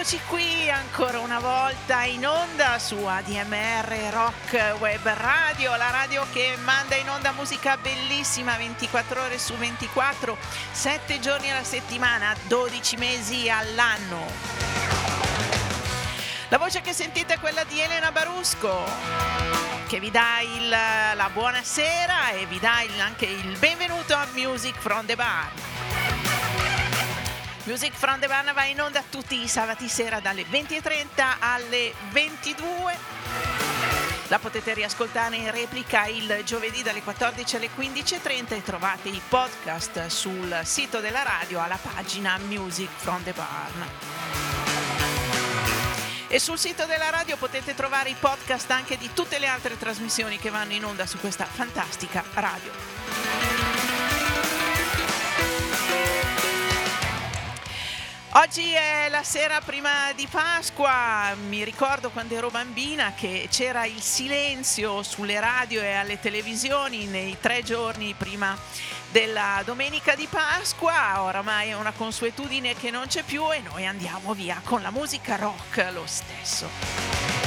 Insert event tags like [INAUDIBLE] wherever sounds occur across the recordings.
eccoci qui ancora una volta in onda su ADMR Rock Web Radio, la radio che manda in onda musica bellissima 24 ore su 24, 7 giorni alla settimana, 12 mesi all'anno. La voce che sentite è quella di Elena Barusco, che vi dà il, la buonasera e vi dà il, anche il benvenuto a Music from the Bar. Music from the Barn va in onda tutti i sabati sera dalle 20.30 alle 22. La potete riascoltare in replica il giovedì dalle 14 alle 15.30 e trovate i podcast sul sito della radio alla pagina Music from the Barn. E sul sito della radio potete trovare i podcast anche di tutte le altre trasmissioni che vanno in onda su questa fantastica radio. Oggi è la sera prima di Pasqua, mi ricordo quando ero bambina che c'era il silenzio sulle radio e alle televisioni nei tre giorni prima della domenica di Pasqua, oramai è una consuetudine che non c'è più e noi andiamo via con la musica rock lo stesso.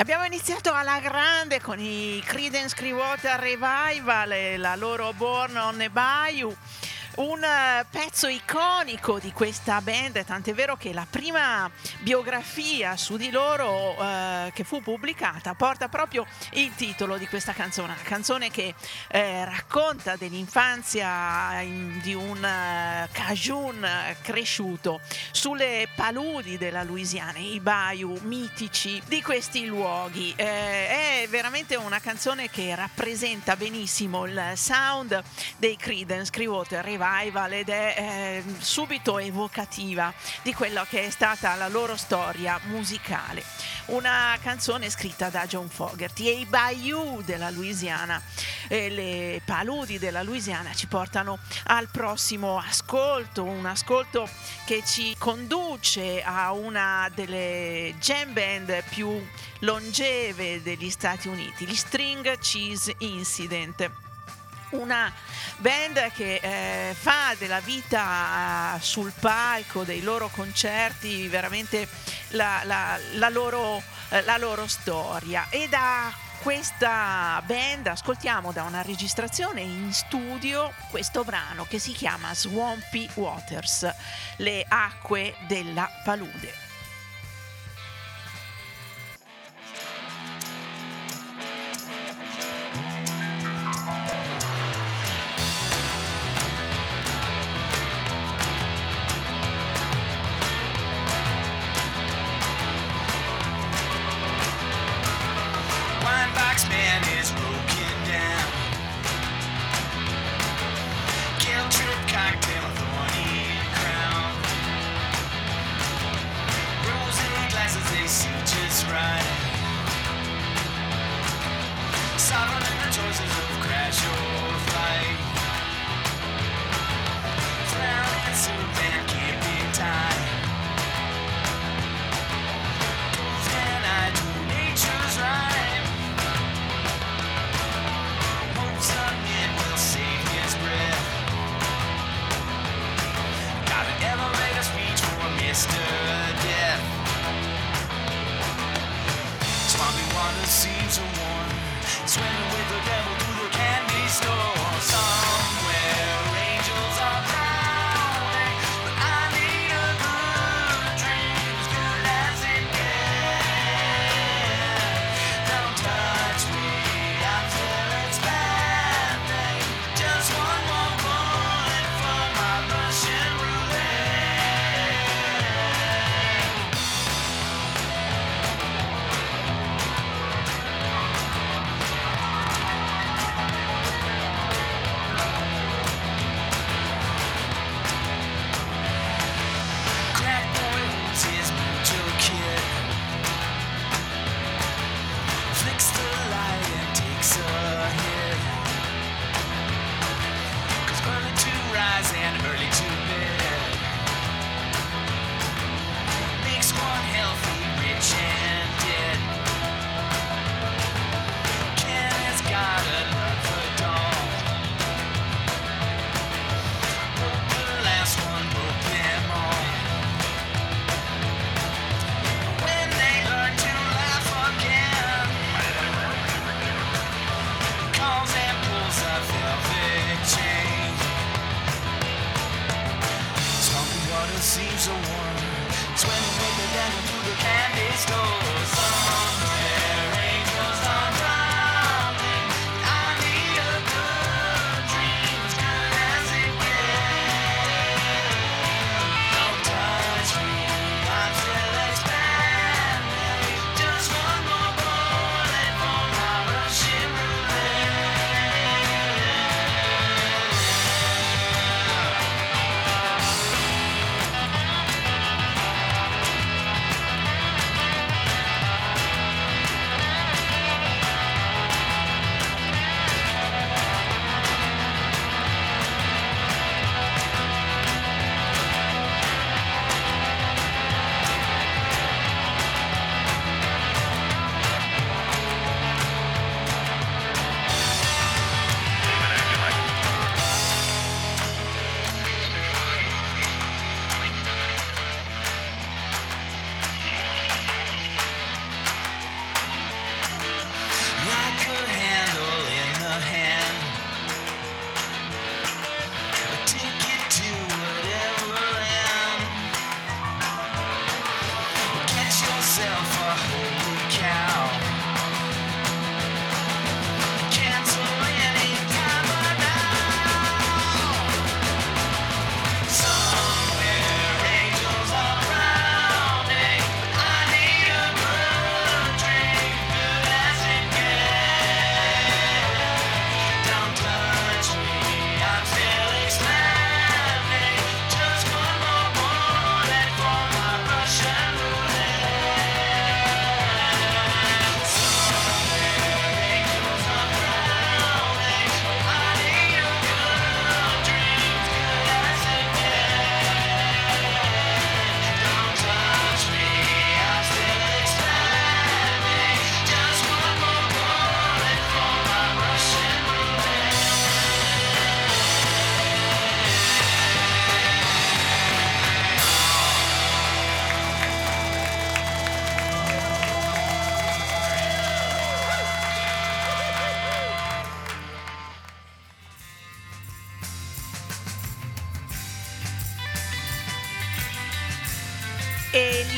Abbiamo iniziato alla grande con i Creedence Clearwater Revival e la loro Born on a Bayou. Un eh, pezzo iconico di questa band, tant'è vero che la prima biografia su di loro eh, che fu pubblicata porta proprio il titolo di questa canzone, una canzone che eh, racconta dell'infanzia in, di un uh, Cajun cresciuto sulle paludi della Louisiana, i bayou mitici di questi luoghi. Eh, è veramente una canzone che rappresenta benissimo il sound dei Creedence Clearwater Revival revival ed è eh, subito evocativa di quella che è stata la loro storia musicale. Una canzone scritta da John Fogerty e i Bayou della Louisiana, e le paludi della Louisiana ci portano al prossimo ascolto, un ascolto che ci conduce a una delle jam band più longeve degli Stati Uniti, gli String Cheese Incident una band che eh, fa della vita uh, sul palco dei loro concerti veramente la, la, la, loro, eh, la loro storia e da questa band ascoltiamo da una registrazione in studio questo brano che si chiama Swampy Waters, le acque della palude.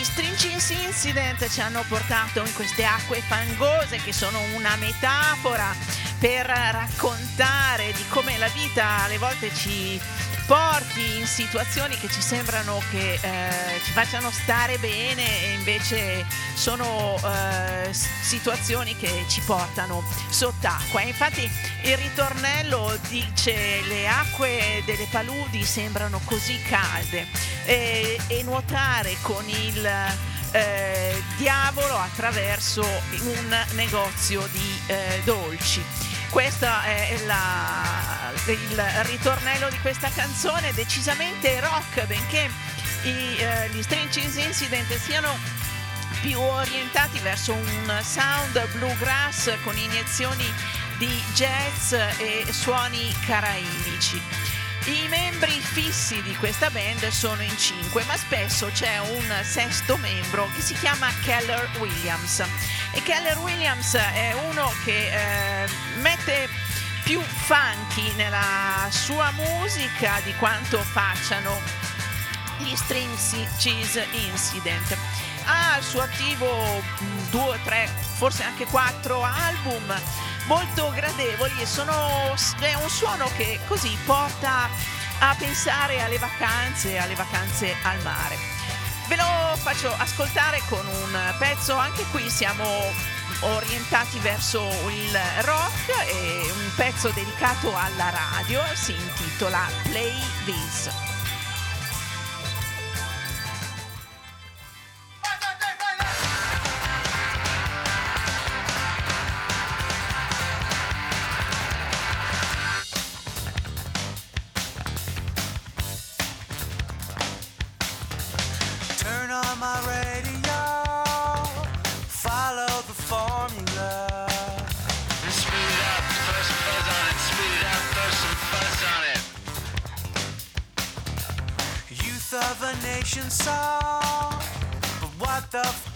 Gli Stringings Incident ci hanno portato in queste acque fangose che sono una metafora per raccontare di come la vita alle volte ci porti in situazioni che ci sembrano che eh, ci facciano stare bene e invece sono eh, situazioni che ci portano sott'acqua. infatti il ritornello dice le acque delle paludi sembrano così calde e, e nuotare con il eh, diavolo attraverso un negozio di eh, dolci. Questo è la, il ritornello di questa canzone, decisamente rock, benché i, eh, gli Strange Incident siano più orientati verso un sound bluegrass con iniezioni di jazz e suoni caraibici. I membri fissi di questa band sono in cinque, ma spesso c'è un sesto membro che si chiama Keller Williams. E Keller Williams è uno che eh, mette più funky nella sua musica di quanto facciano gli Strings Cheese Incident. Ha al suo attivo due, tre, forse anche quattro album molto gradevoli e sono, è un suono che così porta a pensare alle vacanze, alle vacanze al mare. Ve lo faccio ascoltare con un pezzo, anche qui siamo orientati verso il rock e un pezzo dedicato alla radio si intitola Play This. saw. But what the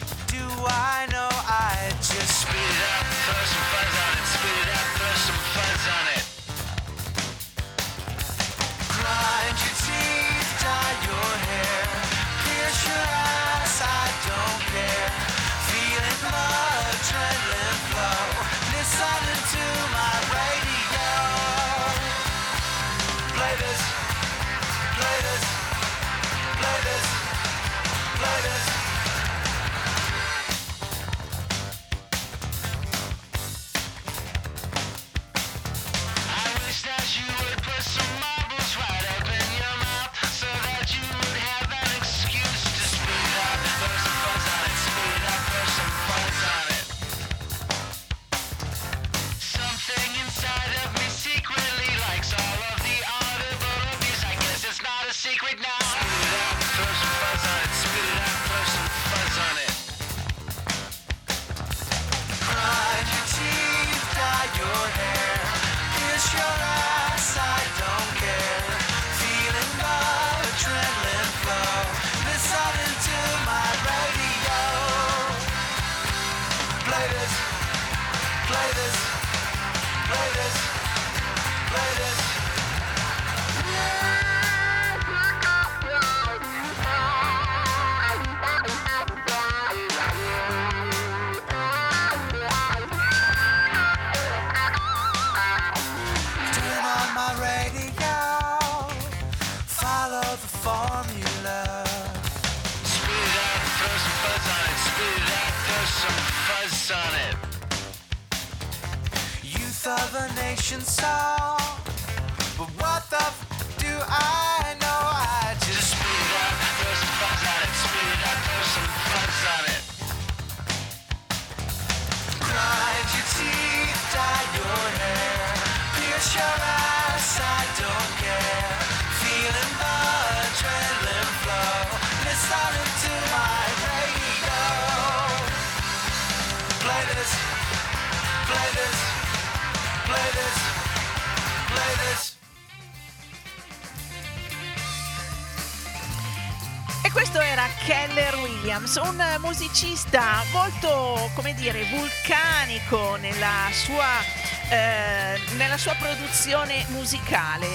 Williams, un musicista molto, come dire, vulcanico nella sua, eh, nella sua produzione musicale,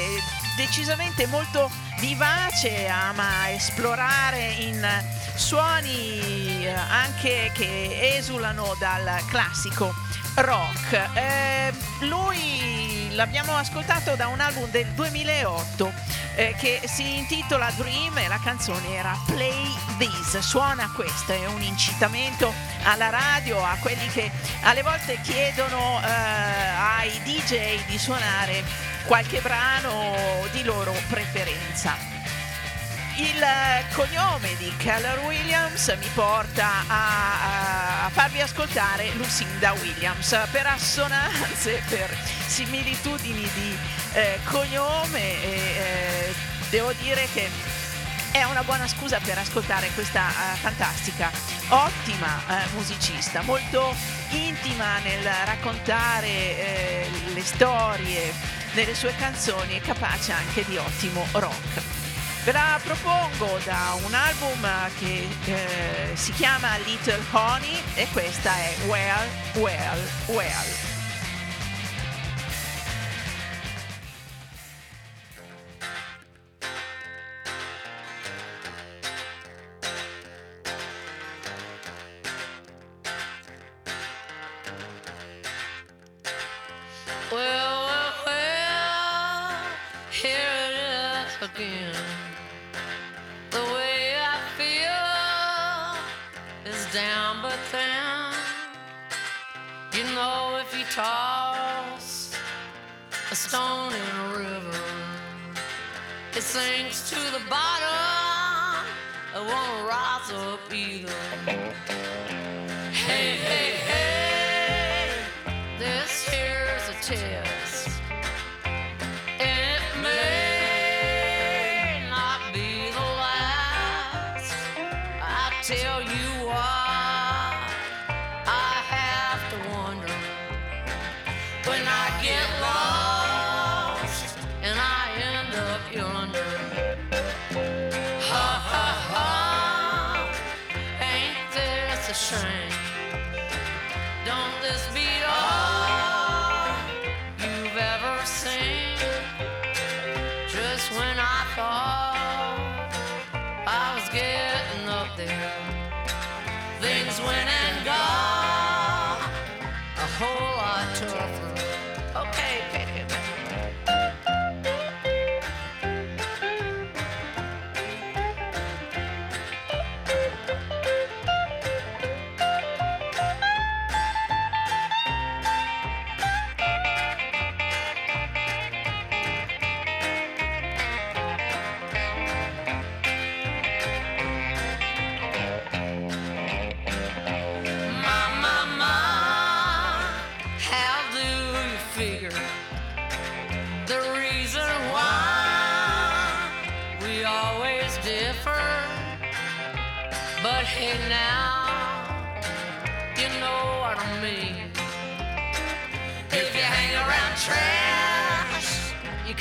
decisamente molto vivace, ama esplorare in suoni eh, anche che esulano dal classico rock. Eh, lui l'abbiamo ascoltato da un album del 2008 eh, che si intitola Dream e la canzone era Play This, suona questo, è un incitamento alla radio, a quelli che alle volte chiedono eh, ai DJ di suonare qualche brano di loro preferenza. Il cognome di Keller Williams mi porta a, a, farvi ascoltare Lucinda Williams. Per assonanze, [LAUGHS] per similitudini di eh, cognome e eh, devo dire che è una buona scusa per ascoltare questa uh, fantastica, ottima uh, musicista, molto intima nel raccontare eh, le storie delle sue canzoni e capace anche di ottimo rock. Ve la propongo da un album che si chiama Little Honey e questa è Well, Well, Well.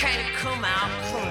can't come out clean.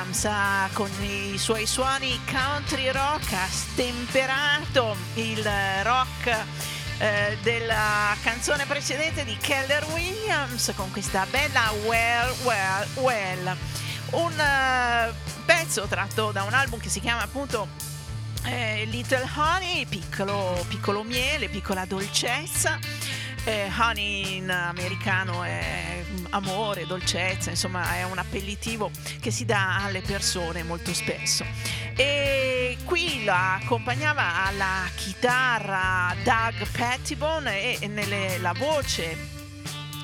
Williams ha, con i suoi suoni country rock ha stemperato il rock eh, della canzone precedente di Keller Williams con questa bella Well, Well, Well. Un uh, pezzo tratto da un album che si chiama appunto eh, Little Honey, piccolo, piccolo miele, piccola dolcezza eh, honey in americano è amore, dolcezza, insomma è un appellitivo che si dà alle persone molto spesso. E qui la accompagnava alla chitarra Doug Pettibone e nelle, la voce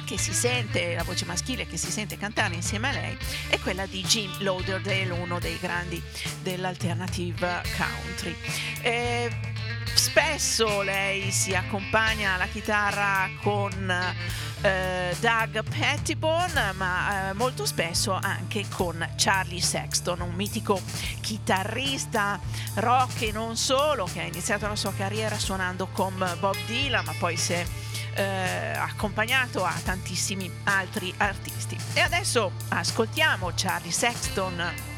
che si sente, la voce maschile che si sente cantare insieme a lei è quella di Jim Lauderdale, uno dei grandi dell'alternative country. Eh, Spesso lei si accompagna alla chitarra con eh, Doug Pettibone, ma eh, molto spesso anche con Charlie Sexton, un mitico chitarrista rock e non solo, che ha iniziato la sua carriera suonando con Bob Dylan, ma poi si è eh, accompagnato a tantissimi altri artisti. E adesso ascoltiamo Charlie Sexton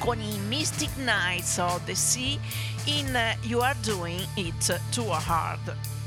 con i Mystic Nights of the Sea in eh, You Are Doing It Too Hard.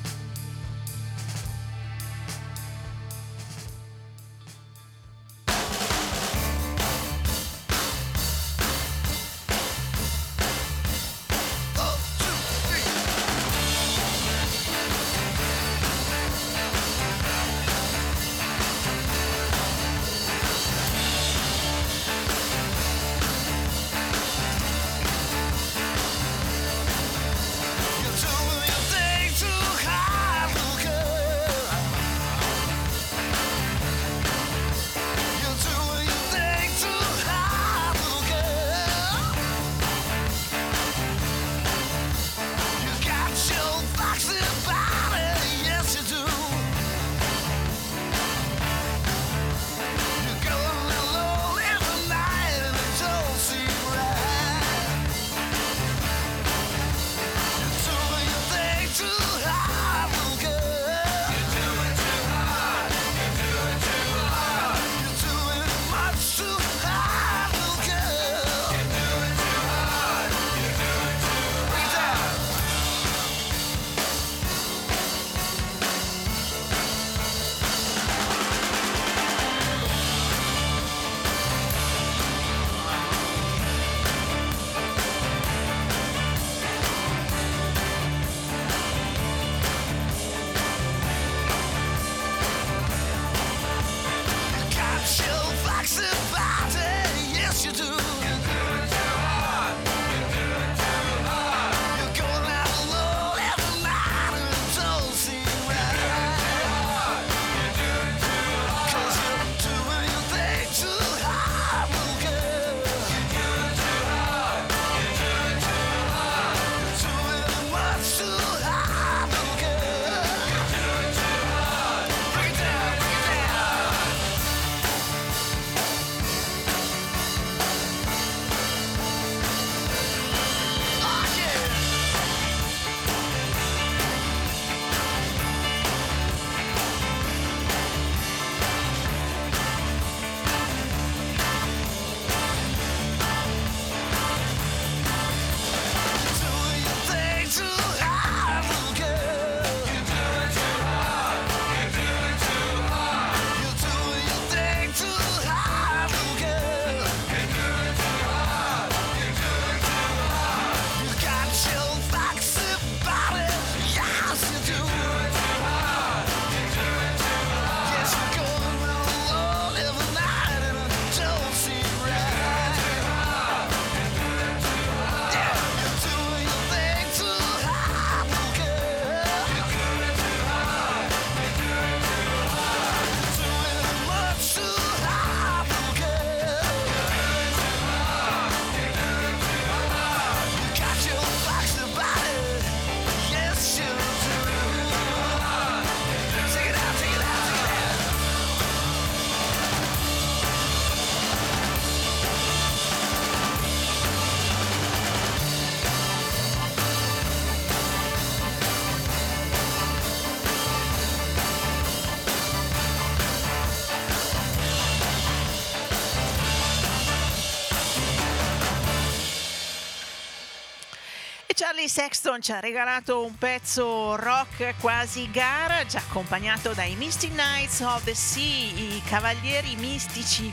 Charlie Sexton ci ha regalato un pezzo rock quasi garage accompagnato dai Misty Knights of the Sea, i cavalieri mistici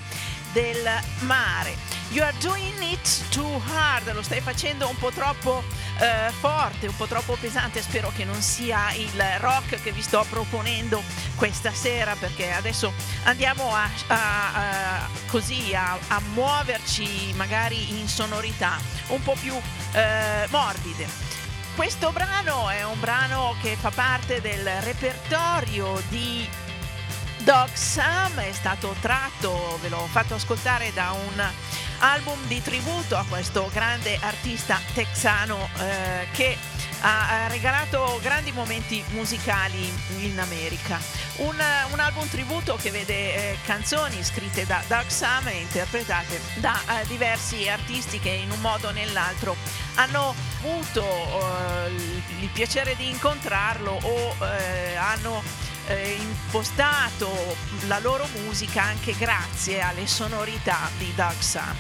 del mare. You are doing it too hard, lo stai facendo un po' troppo eh, forte, un po' troppo pesante, spero che non sia il rock che vi sto proponendo questa sera perché adesso andiamo a, a, a così a, a, muoverci magari in sonorità un po' più eh, morbide. Questo brano è un brano che fa parte del repertorio di Dog Sam è stato tratto, ve l'ho fatto ascoltare da un album di tributo a questo grande artista texano eh, che ha regalato grandi momenti musicali in America. Un, un album tributo che vede eh, canzoni scritte da Doug Sam e interpretate da eh, diversi artisti che in un modo o nell'altro hanno avuto eh, il piacere di incontrarlo o eh, hanno eh, impostato la loro musica anche grazie alle sonorità di Doug Sam.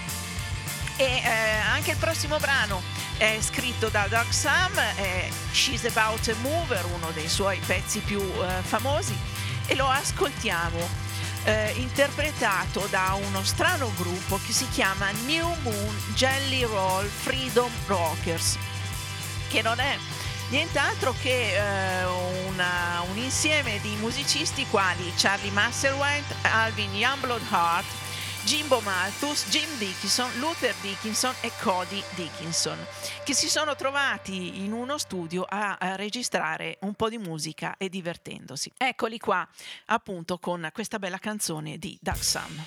E eh, anche il prossimo brano è scritto da Doug Sam, è She's About a Mover, uno dei suoi pezzi più eh, famosi, e lo ascoltiamo eh, interpretato da uno strano gruppo che si chiama New Moon Jelly Roll Freedom Rockers, che non è nient'altro che eh, una, un insieme di musicisti quali Charlie Musselwhite, Alvin Youngblood Hart, Jimbo Malthus, Jim Dickinson, Luther Dickinson e Cody Dickinson, che si sono trovati in uno studio a, a, registrare un po' di musica e divertendosi. Eccoli qua, appunto, con questa bella canzone di Doug Sam.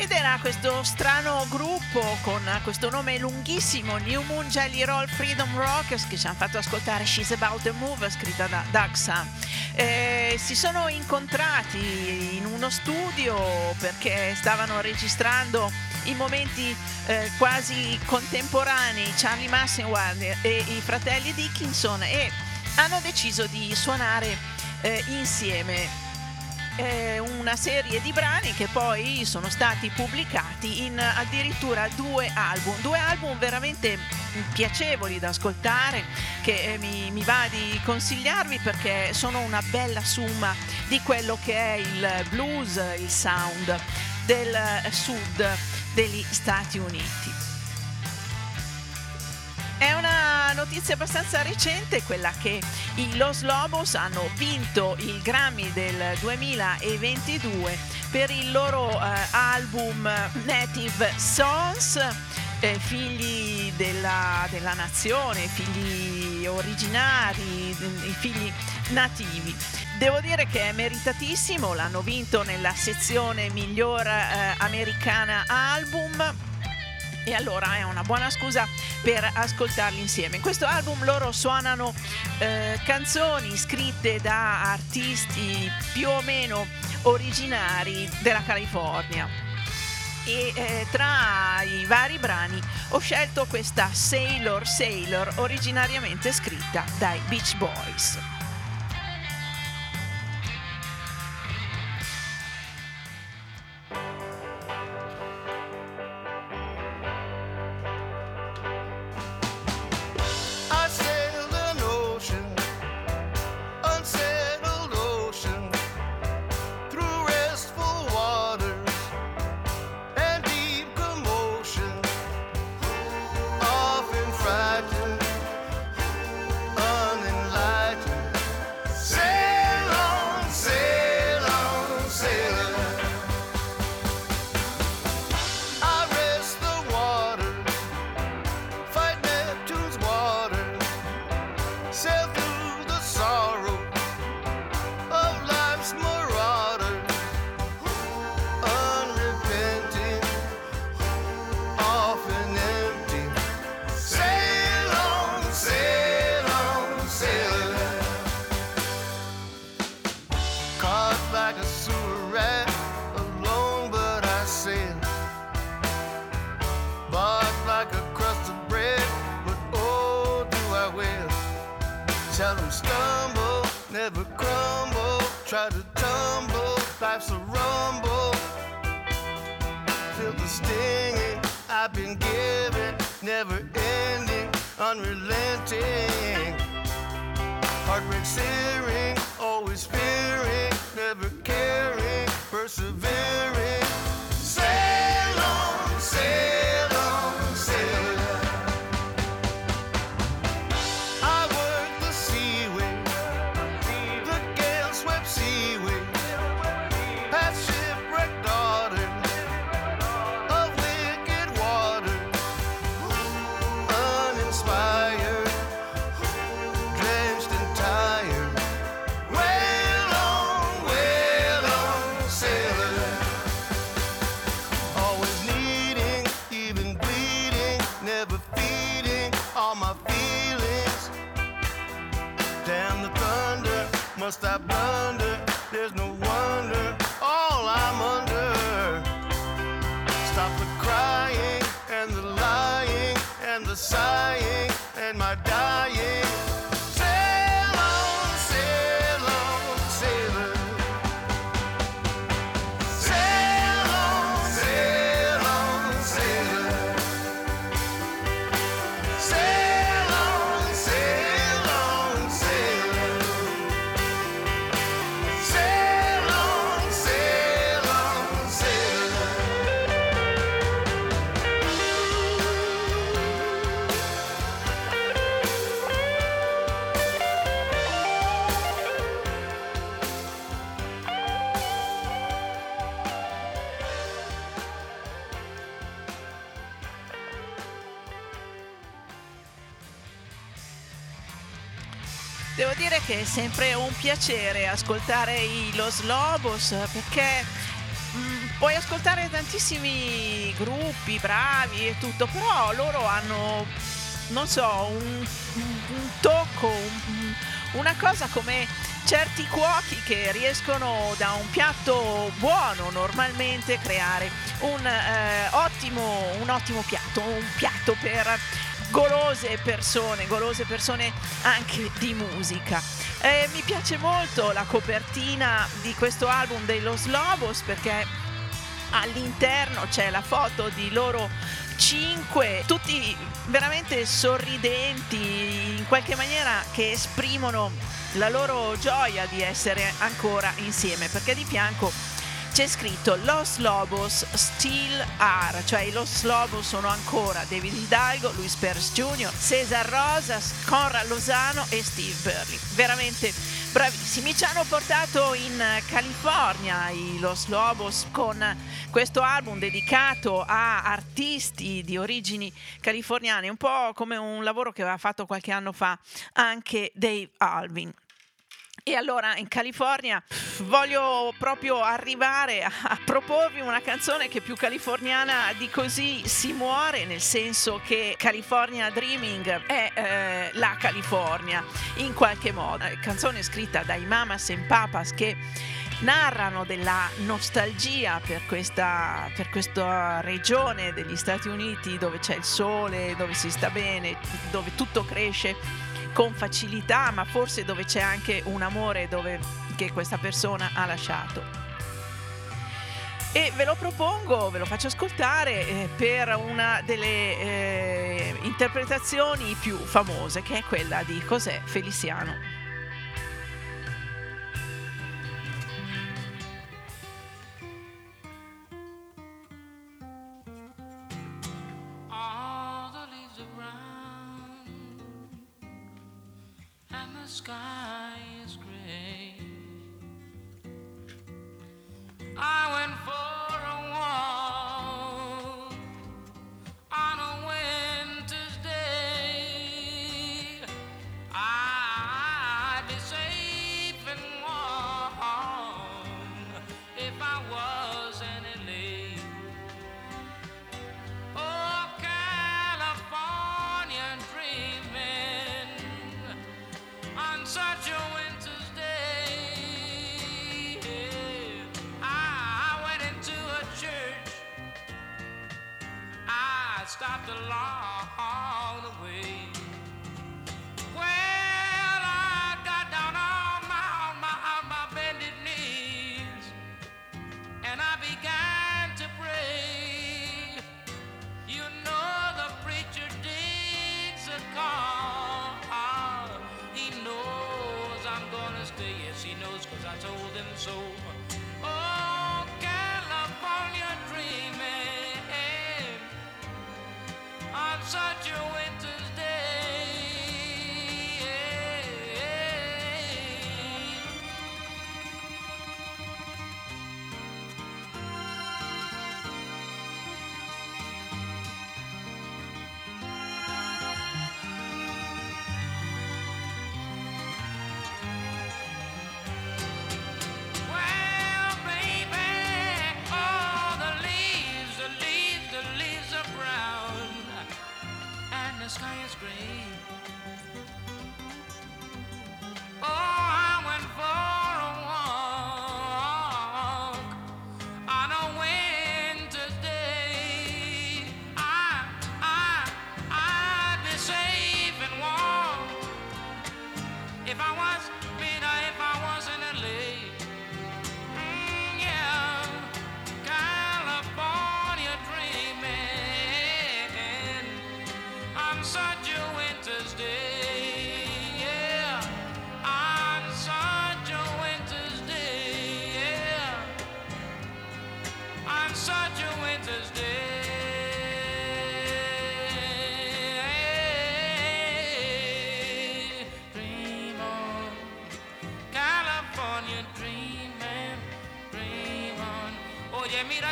Ed era questo strano gruppo con questo nome lunghissimo, New Moon Jelly Roll Freedom Rockers, che ci hanno fatto ascoltare She's About to Move, scritta da Sam. Eh, si sono incontrati in uno studio perché stavano registrando in momenti eh, quasi contemporanei Charlie Massenwald e i fratelli Dickinson e hanno deciso di suonare eh, insieme eh, una serie di brani che poi sono stati pubblicati in addirittura due album, due album veramente piacevoli da ascoltare che eh, mi, mi, va di consigliarvi perché sono una bella summa di quello che è il blues, il sound del sud degli Stati Uniti. Notizia abbastanza recente quella che i Los Lobos hanno vinto il Grammy del 2022 per il loro eh, album Native Songs, eh, figli della, della, nazione, figli originari, figli nativi. Devo dire che è meritatissimo, l'hanno vinto nella sezione miglior eh, americana album e allora è una buona scusa per ascoltarli insieme. In questo album loro suonano eh, canzoni scritte da artisti più o meno originari della California. E eh, tra i vari brani ho scelto questa Sailor Sailor originariamente scritta dai Beach Boys. Don't stumble, never crumble. Try to tumble, life's a rumble. Feel the stinging I've been given, never ending, unrelenting. Heartbreak searing, always fearing, never caring, persevering. Che è sempre un piacere ascoltare i Los Lobos perché mh, mm, puoi ascoltare tantissimi gruppi bravi e tutto, però loro hanno, non so, un, un tocco, un, una cosa come certi cuochi che riescono da un piatto buono normalmente creare un, eh, ottimo, un ottimo piatto, un piatto per golose persone, golose persone anche di musica. Eh, mi piace molto la copertina di questo album dei Los Lobos perché all'interno c'è la foto di loro cinque, tutti veramente sorridenti, in qualche maniera che esprimono la loro gioia di essere ancora insieme, perché di fianco c'è scritto Los Lobos still are, cioè i Los Lobos sono ancora David Hidalgo, Luis Perez Jr., Cesar Rosas, Conrad Lozano e Steve Burley. Veramente bravissimi. Ci hanno portato in California i Los Lobos con questo album dedicato a artisti di origini californiane, un po' come un lavoro che aveva fatto qualche anno fa anche Dave Alvin. E allora in California voglio proprio arrivare a, a, proporvi una canzone che più californiana di così si muore, nel senso che California Dreaming è eh, la California in qualche modo. Canzone scritta dai Mamas e Papas che narrano della nostalgia per questa, per questa regione degli Stati Uniti dove c'è il sole, dove si sta bene, dove tutto cresce con facilità, ma forse dove c'è anche un amore dove, che questa persona ha lasciato. E ve lo propongo, ve lo faccio ascoltare eh, per una delle eh, interpretazioni più famose, che è quella di Cos'è Feliciano. Sky is gray. I went for a walk on the way.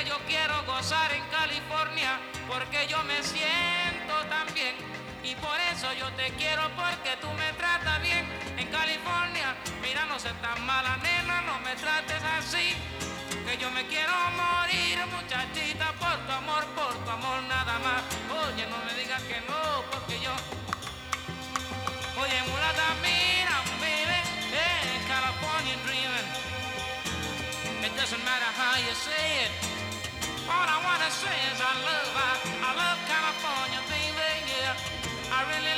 Yo quiero gozar en California porque yo me siento tan bien. Y por eso yo te quiero porque tú me tratas bien en California. Mira, no seas tan mala, nena, no me trates así. que yo me quiero morir, muchachita, por tu amor, por tu amor nada más. Oye, no me digas que no, porque yo. Oye, mulata, mira, baby, hey, California dreaming. It doesn't matter how you say it. All I wanna say is I love, I, I love California, baby, yeah. I really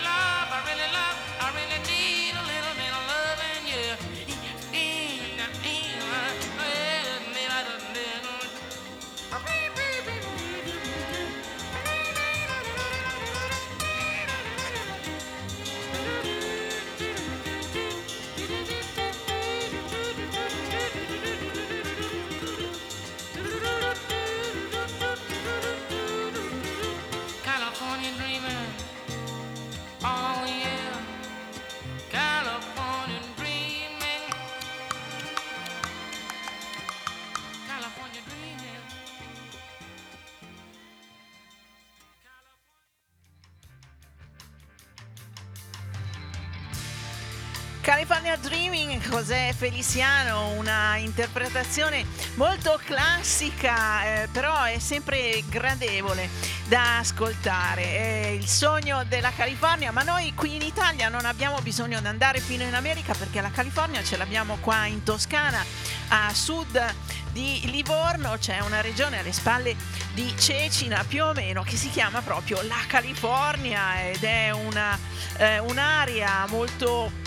José Feliciano, una interpretazione molto classica, eh, però è sempre gradevole da ascoltare. È il sogno della California, ma noi qui in Italia non abbiamo bisogno di andare fino in America perché la California ce l'abbiamo qua in Toscana, a sud di Livorno, c'è una regione alle spalle di Cecina più o meno che si chiama proprio la California ed è una, eh, un'area molto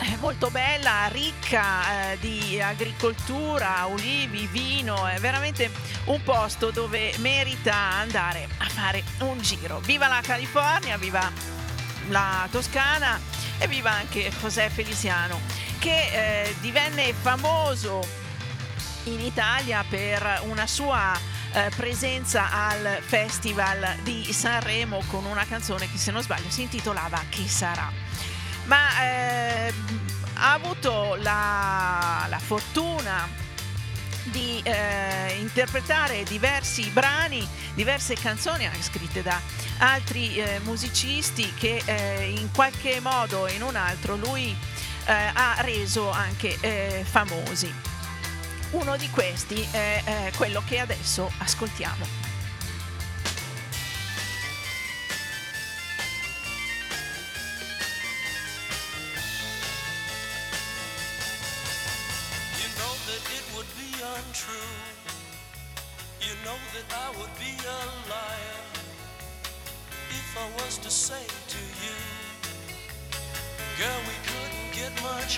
eh, molto bella, ricca eh, di agricoltura, ulivi, vino, è veramente un posto dove merita andare a fare un giro. Viva la California, viva la Toscana e viva anche José Feliciano che eh, divenne famoso in Italia per una sua eh, presenza al Festival di Sanremo con una canzone che se non sbaglio si intitolava Chi sarà ma eh, ha avuto la, la fortuna di eh, interpretare diversi brani, diverse canzoni anche scritte da altri eh, musicisti che eh, in qualche modo o in un altro lui eh, ha reso anche eh, famosi. Uno di questi è quello che adesso ascoltiamo.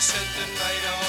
Set the night on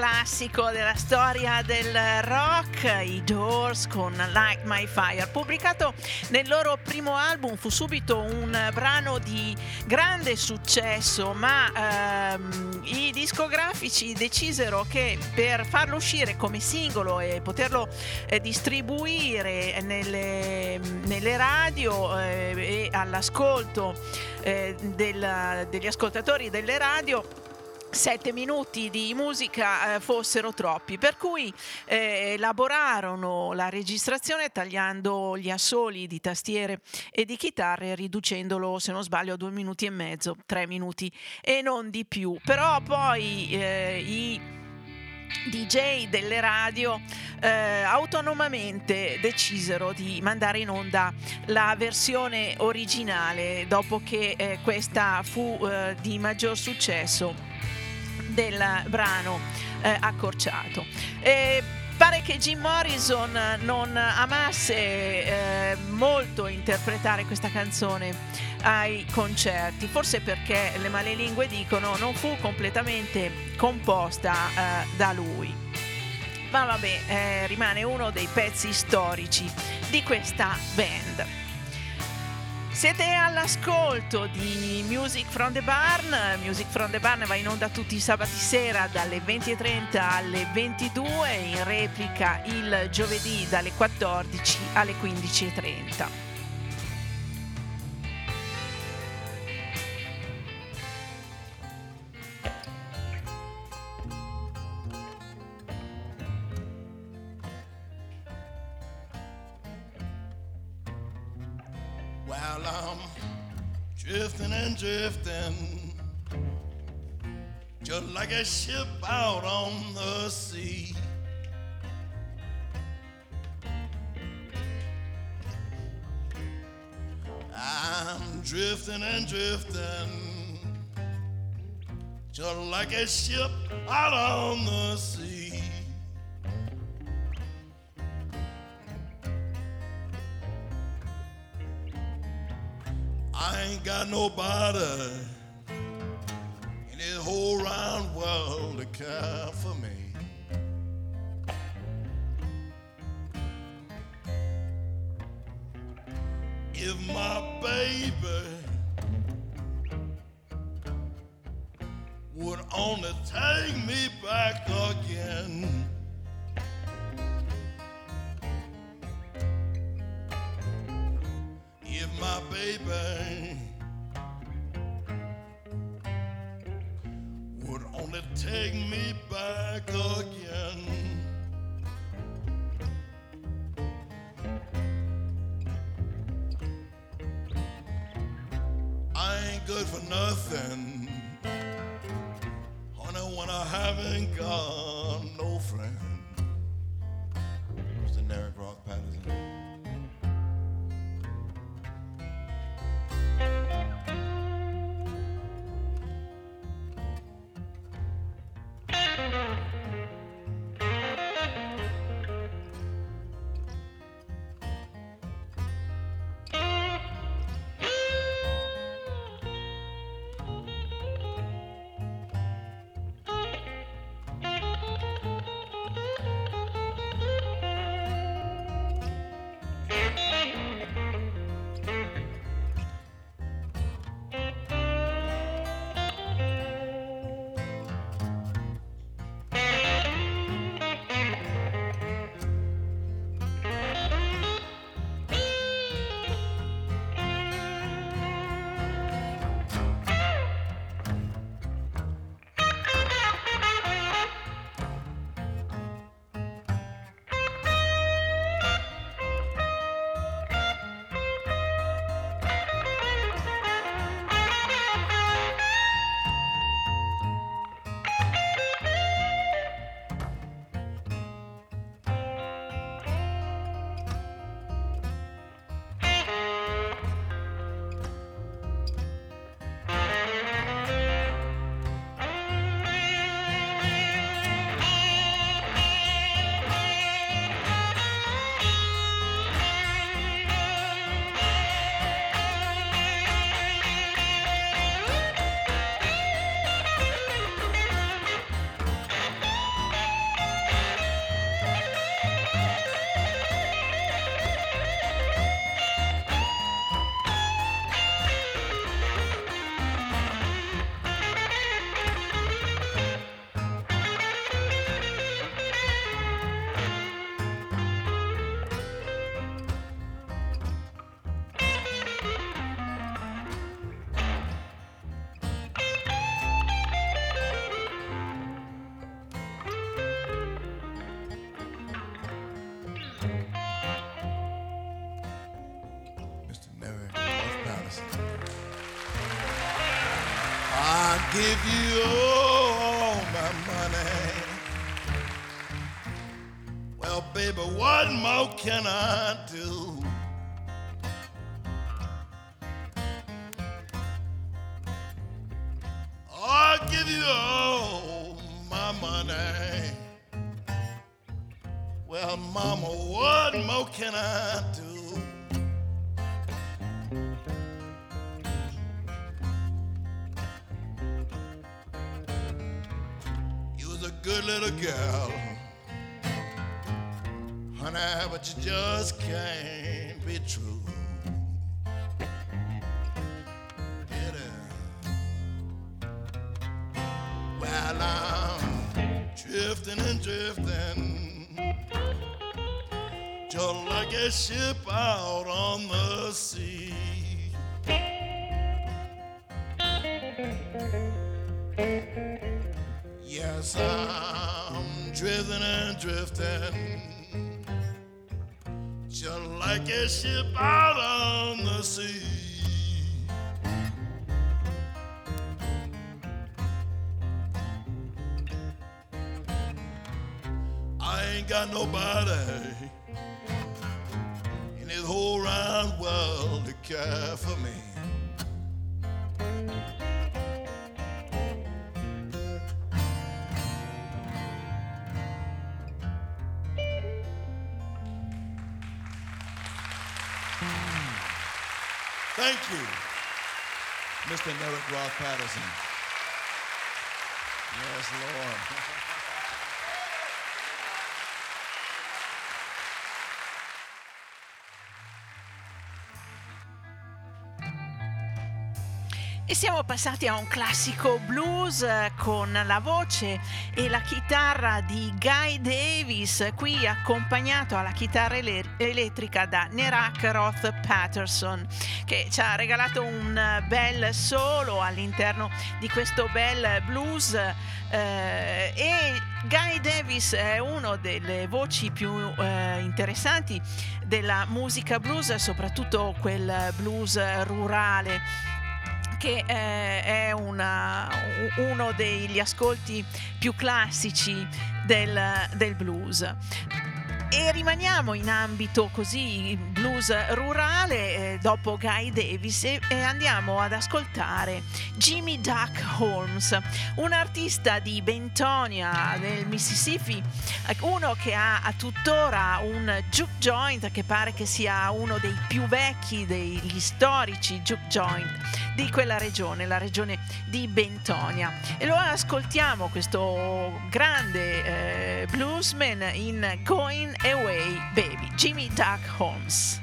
classico della storia del rock, i Doors con Light My Fire, pubblicato nel loro primo album, fu subito un brano di grande successo, ma ehm, i discografici decisero che per farlo uscire come singolo e poterlo eh, distribuire nelle, nelle radio eh, e all'ascolto eh, del- degli ascoltatori delle radio sette minuti di musica eh, fossero troppi, per cui eh, elaborarono la registrazione tagliando gli assoli di tastiere e di chitarre, riducendolo, se non sbaglio, a due minuti e mezzo, tre minuti e non di più. Però poi eh, i DJ delle radio eh, autonomamente decisero di mandare in onda la versione originale dopo che eh, questa fu eh, di maggior successo del brano eh, accorciato. E pare che Jim Morrison non amasse eh, molto interpretare questa canzone ai concerti, forse perché le malelingue dicono non fu completamente composta eh, da lui. Ma vabbè, eh, rimane uno dei pezzi storici di questa band. Siete all'ascolto di Music from the Barn. Music from the Barn va in onda tutti i sabati sera dalle 20.30 alle 22, in replica il giovedì dalle 14 alle 15.30. While I'm drifting and drifting, just like a ship out on the sea. I'm drifting and drifting, just like a ship out on the sea. I ain't got nobody in this whole round world to care for me. If my baby would only take me back again. If my baby would only take me back again. I ain't good for nothing. Honey, when I haven't got I do? I'll give you all my money. Well, mama, what more can I do? You was a good little girl, honey, but you just can't be true. Well, I'm drifting and drifting, just like a ship out on the sea. Yes, I'm drifting and drifting, just like a ship out on the sea. I ain't got nobody in this whole round world to care for me. Thank you, Mr. Merrick Roth Patterson. Yes, Lord. [LAUGHS] E siamo passati a un classico blues eh, con la voce e la chitarra di Guy Davis, qui accompagnato alla chitarra ele- elettrica da Nerak Roth Patterson, che ci ha regalato un bel solo all'interno di questo bel blues. eh, e Guy Davis è una delle voci più eh, interessanti della musica blues, soprattutto quel blues rurale che eh, è una- uno degli ascolti più classici del, del blues. E rimaniamo in ambito così blues rurale eh, dopo Guy Davis e, e andiamo ad ascoltare Jimmy Duck Holmes, un artista di Bentonia nel Mississippi, uno che ha a tuttora un juke joint che pare che sia uno dei più vecchi degli storici juke joint di quella regione, la regione di Bentonia. E lo ascoltiamo questo grande eh, bluesman in Going Away Baby, Jimmy Duck Holmes.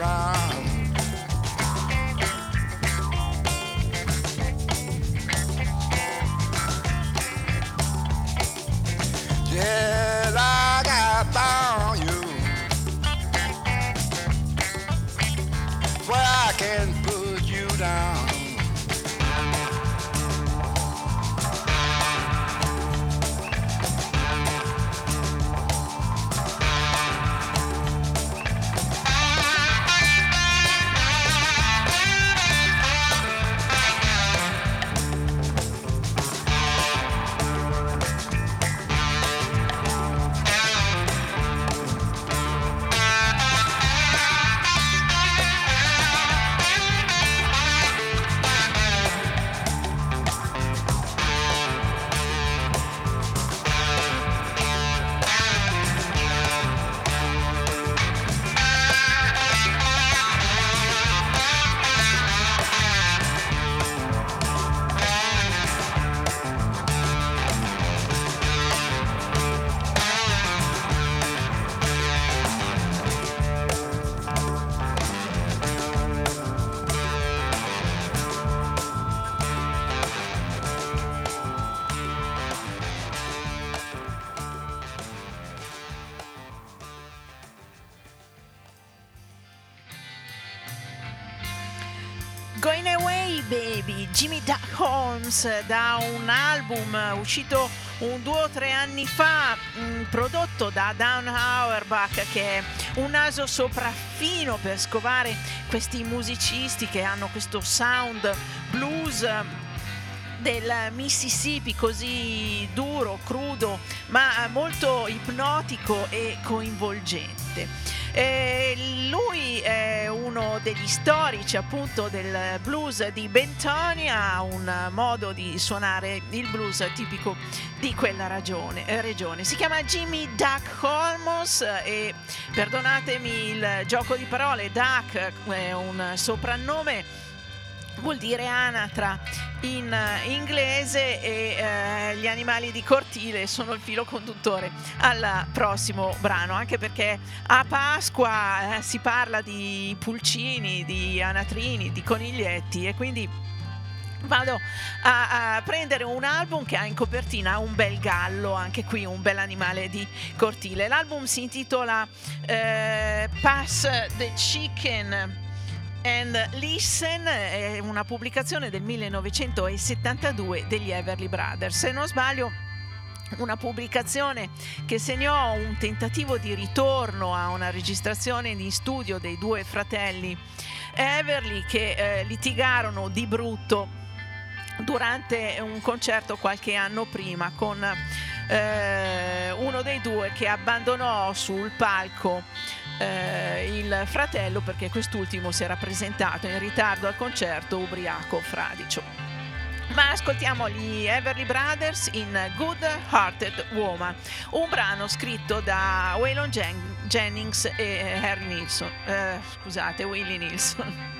Around. Da un album uscito un due o tre anni fa, mh, prodotto da Dan Auerbach che è un naso sopraffino per scovare questi musicisti che hanno questo sound blues del Mississippi così duro, crudo, ma molto ipnotico e coinvolgente. Eh, lui è uno degli storici appunto del blues di Bentonia, un modo di suonare il blues tipico di quella ragione, eh, regione. Si chiama Jimmy Duck Holmes e perdonatemi il gioco di parole, Duck è un soprannome vuol dire anatra in eh, inglese e eh, gli animali di cortile sono il filo conduttore al prossimo brano, anche perché a Pasqua eh, si parla di pulcini, di anatrini, di coniglietti e quindi vado a, a prendere un album che ha in copertina un bel gallo, anche qui un bel animale di cortile. L'album si intitola eh, Pass the Chicken and Listen è una pubblicazione del 1972 degli Everly Brothers. Se non sbaglio, una pubblicazione che segnò un tentativo di ritorno a una registrazione in studio dei due fratelli Everly che eh, litigarono di brutto durante un concerto qualche anno prima con eh, uno dei due che abbandonò sul palco eh, il fratello perché quest'ultimo si era presentato in ritardo al concerto ubriaco fradicio. Ma ascoltiamo gli Everly Brothers in Good Hearted Woman, un brano scritto da Waylon Jen- Jennings e Harry Nilsson, eh, scusate, Willie Nilsson.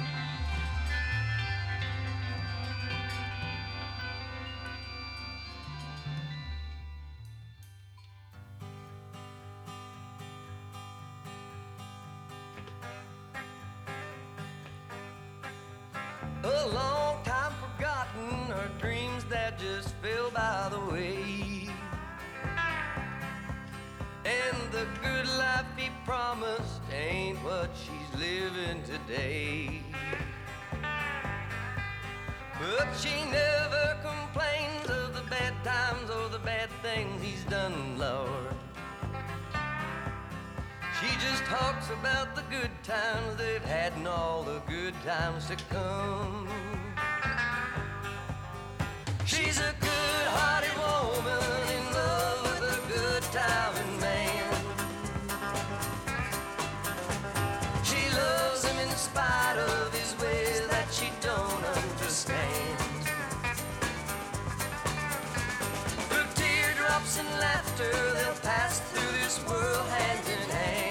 A long time forgotten, her dreams that just fell by the way. And the good life he promised ain't what she's living today. But she never complains of the bad times or the bad things he's done, Lord. She just talks about the good times they've had and all the good times to come. She's a good hearted woman in love with a good timing man. She loves him in spite of his ways that she don't understand. Through teardrops and laughter, they'll pass through this world hand in hand.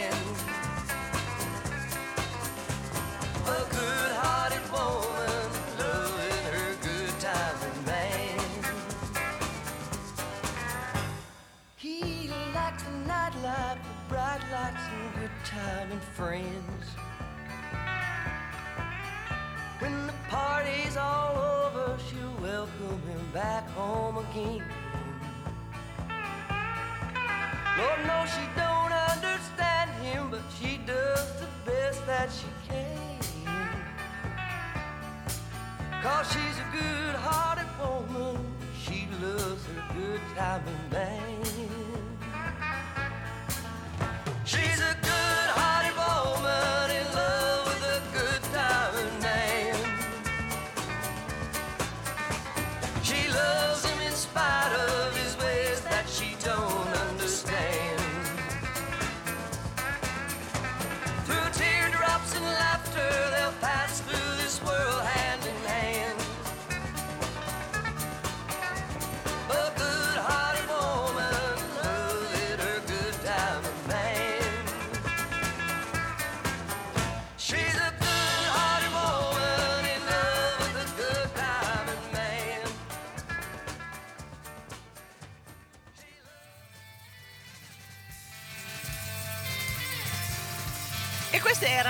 Time and friends. When the party's all over, she'll welcome him back home again. Lord knows she don't understand him, but she does the best that she can. Cause she's a good-hearted woman, she loves her good timing man. She's a good-hearted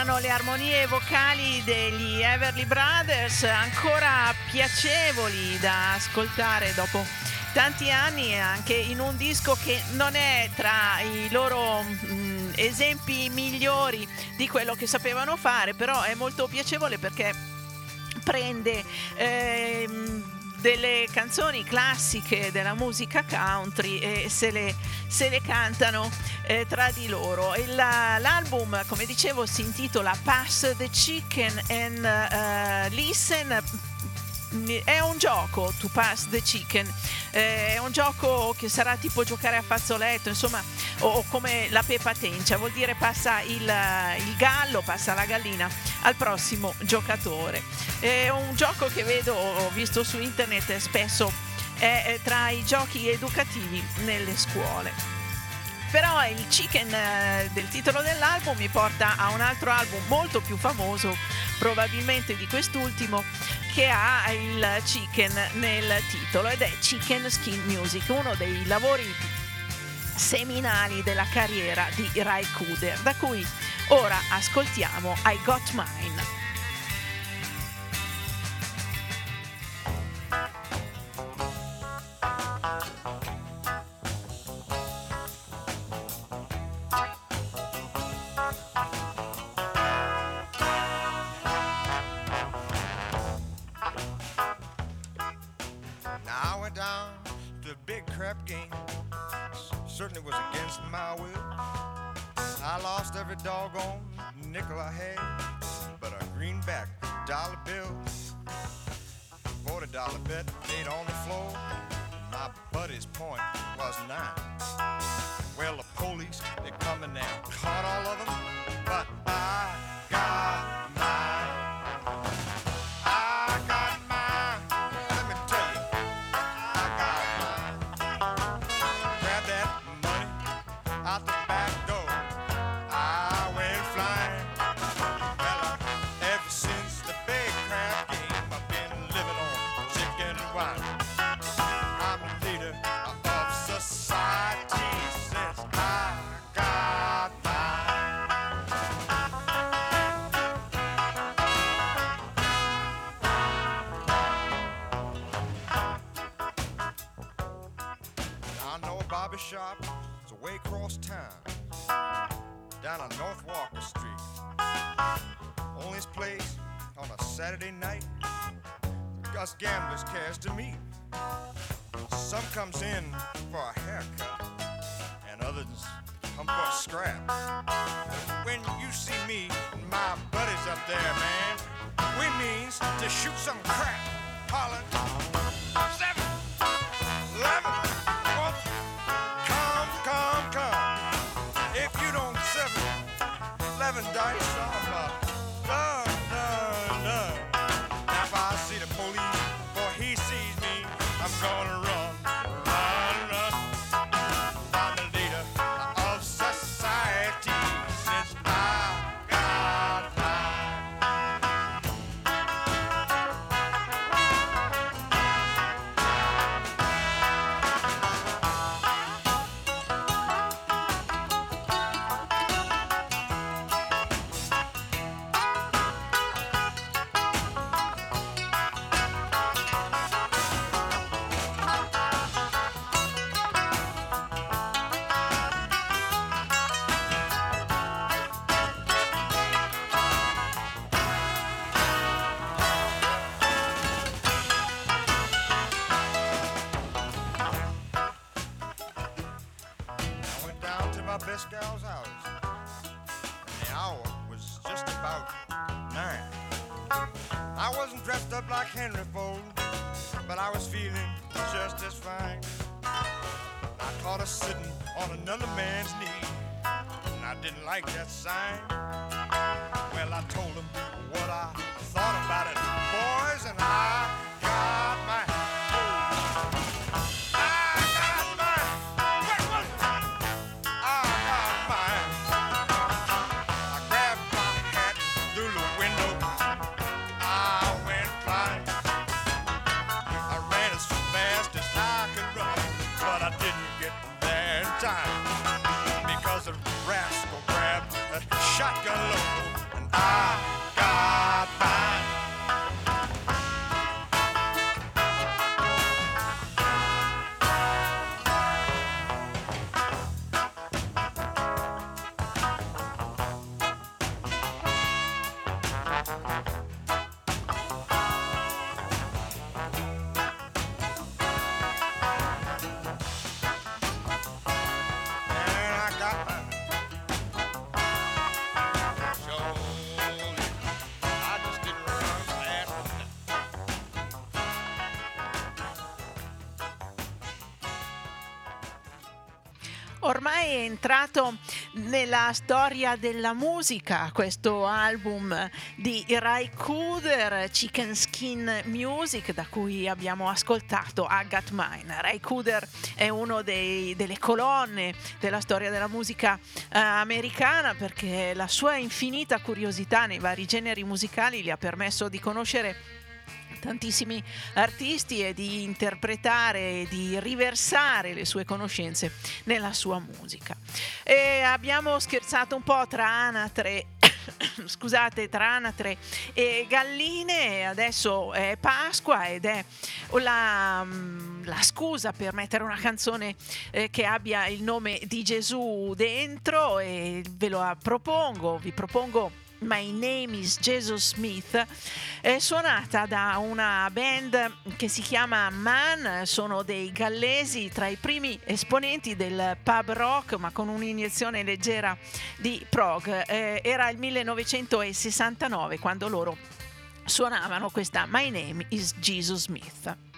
erano le armonie vocali degli Everly Brothers, ancora piacevoli da ascoltare dopo tanti anni, anche in un disco che non è tra i loro mm, esempi migliori di quello che sapevano fare, però è molto piacevole perché prende ehm, delle canzoni classiche della musica country e se le, se le cantano eh, tra di loro. Il- l'album, come dicevo, si intitola Pass the Chicken and eh, Listen. È un gioco, To Pass the Chicken, Eh, è un gioco che sarà tipo giocare a fazzoletto, insomma, o, o come la Peppa Tencia, vuol dire passa il, il gallo, passa la gallina al prossimo giocatore. È un gioco che vedo, ho visto su internet spesso, è tra i giochi educativi nelle scuole. Però il chicken eh, del titolo dell'album mi porta a un altro album molto più famoso, probabilmente di quest'ultimo, che ha il chicken nel titolo ed è Chicken Skin Music, uno dei lavori seminali della carriera di Ray Cooder, da cui ora ascoltiamo I Got Mine. Nickel I had, but a greenback dollar bill. Forty dollar bet laid on the floor. My buddy's point was nine. Well, the police they come and now caught all of them, to meet. Some comes in dressed up like Henry Ford, but I was feeling just as fine. I caught her sitting on another man's knee, and I didn't like that sign. È entrato nella storia della musica questo album di Ray Cooder, Chicken Skin Music, da cui abbiamo ascoltato I Got Mine. Ray Cooder è dei- delle colonne della storia della musica eh, americana perché la sua infinita curiosità nei vari generi musicali gli ha permesso di conoscere tantissimi artisti e di interpretare e di riversare le sue conoscenze nella sua musica. E abbiamo scherzato un po' tra anatre [COUGHS] scusate, tra anatre e galline, adesso è Pasqua ed è la, mm, la scusa per mettere una canzone eh, che abbia il nome di Gesù dentro e ve lo propongo, vi propongo My Name is Jesus Smith, è suonata da una band che si chiama Man, sono dei gallesi tra i primi esponenti del pub rock, ma con un'iniezione leggera di prog. Eh, era il 1969 quando loro suonavano questa My Name is Jesus Smith.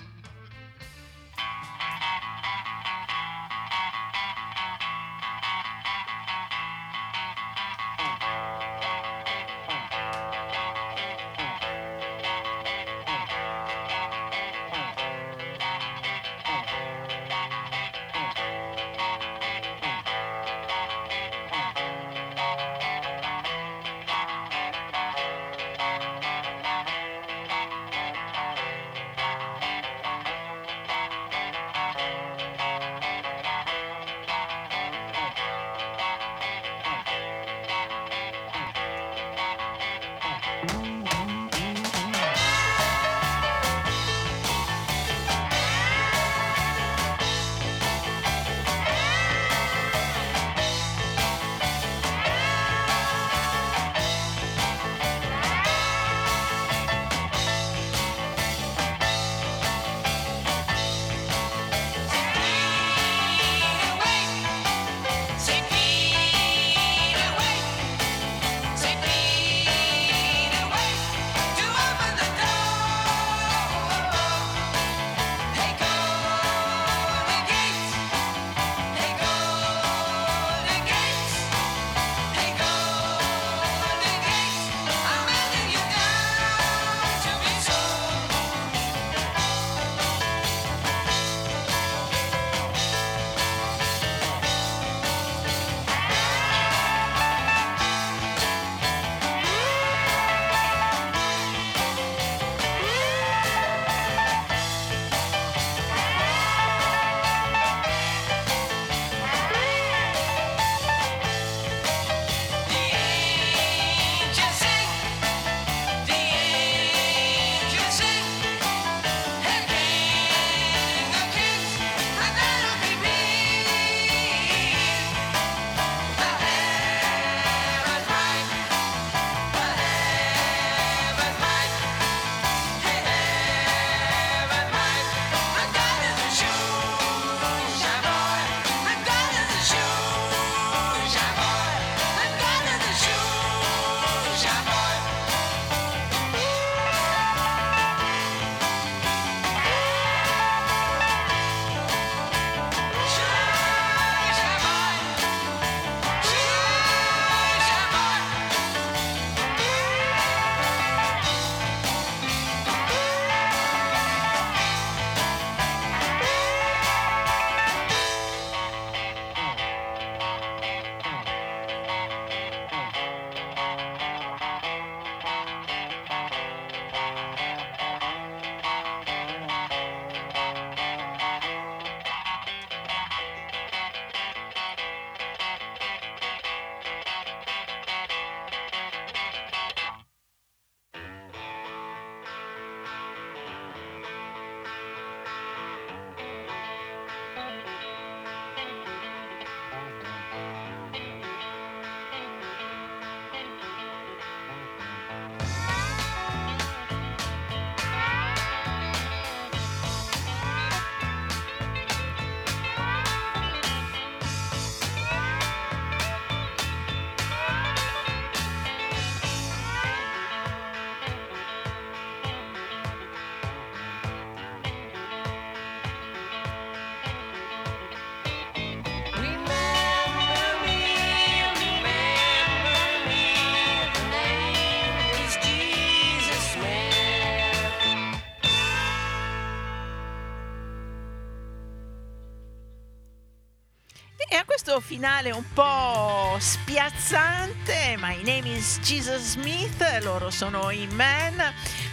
Finale un po' spiazzante. My name is Jesus Smith, loro sono i Man,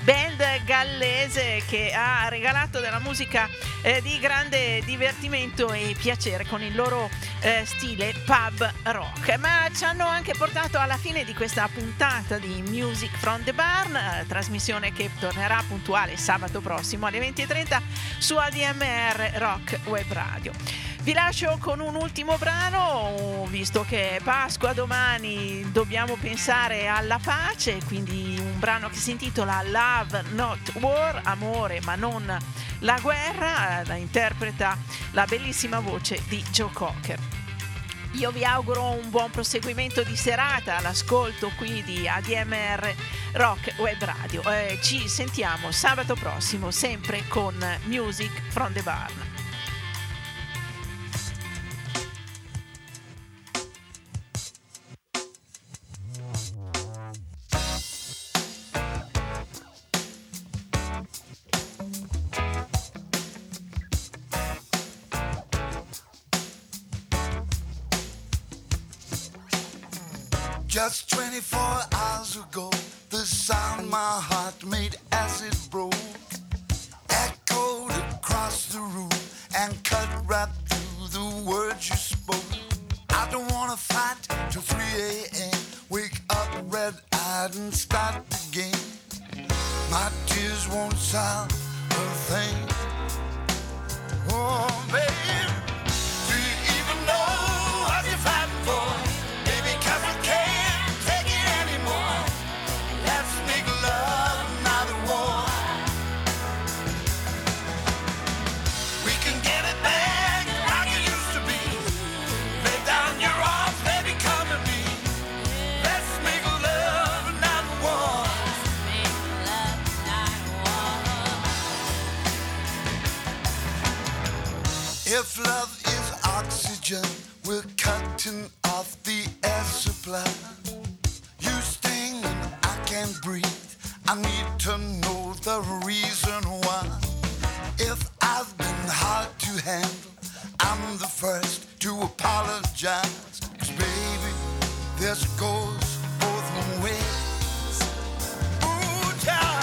band gallese che ha regalato della musica eh, di grande divertimento e piacere con il loro eh, stile pub rock. Ma ci hanno anche portato alla fine di questa puntata di Music from the Barn, trasmissione che tornerà puntuale sabato prossimo alle 20.30 su ADMR Rock Web Radio. Vi lascio con un ultimo brano, visto che è Pasqua domani dobbiamo pensare alla pace, quindi un brano che si intitola Love Not War, amore ma non la guerra, la interpreta la bellissima voce di Joe Cocker. Io vi auguro un buon proseguimento di serata all'ascolto qui di ADMR Rock Web Radio. Eh, ci sentiamo sabato prossimo sempre con Music from the Barn. If love is oxygen, we're cutting off the air supply. You sting and I can't breathe. I need to know the reason why. If I've been hard to handle, I'm the first to apologize. Cause baby, this goes both ways. Ooh, child,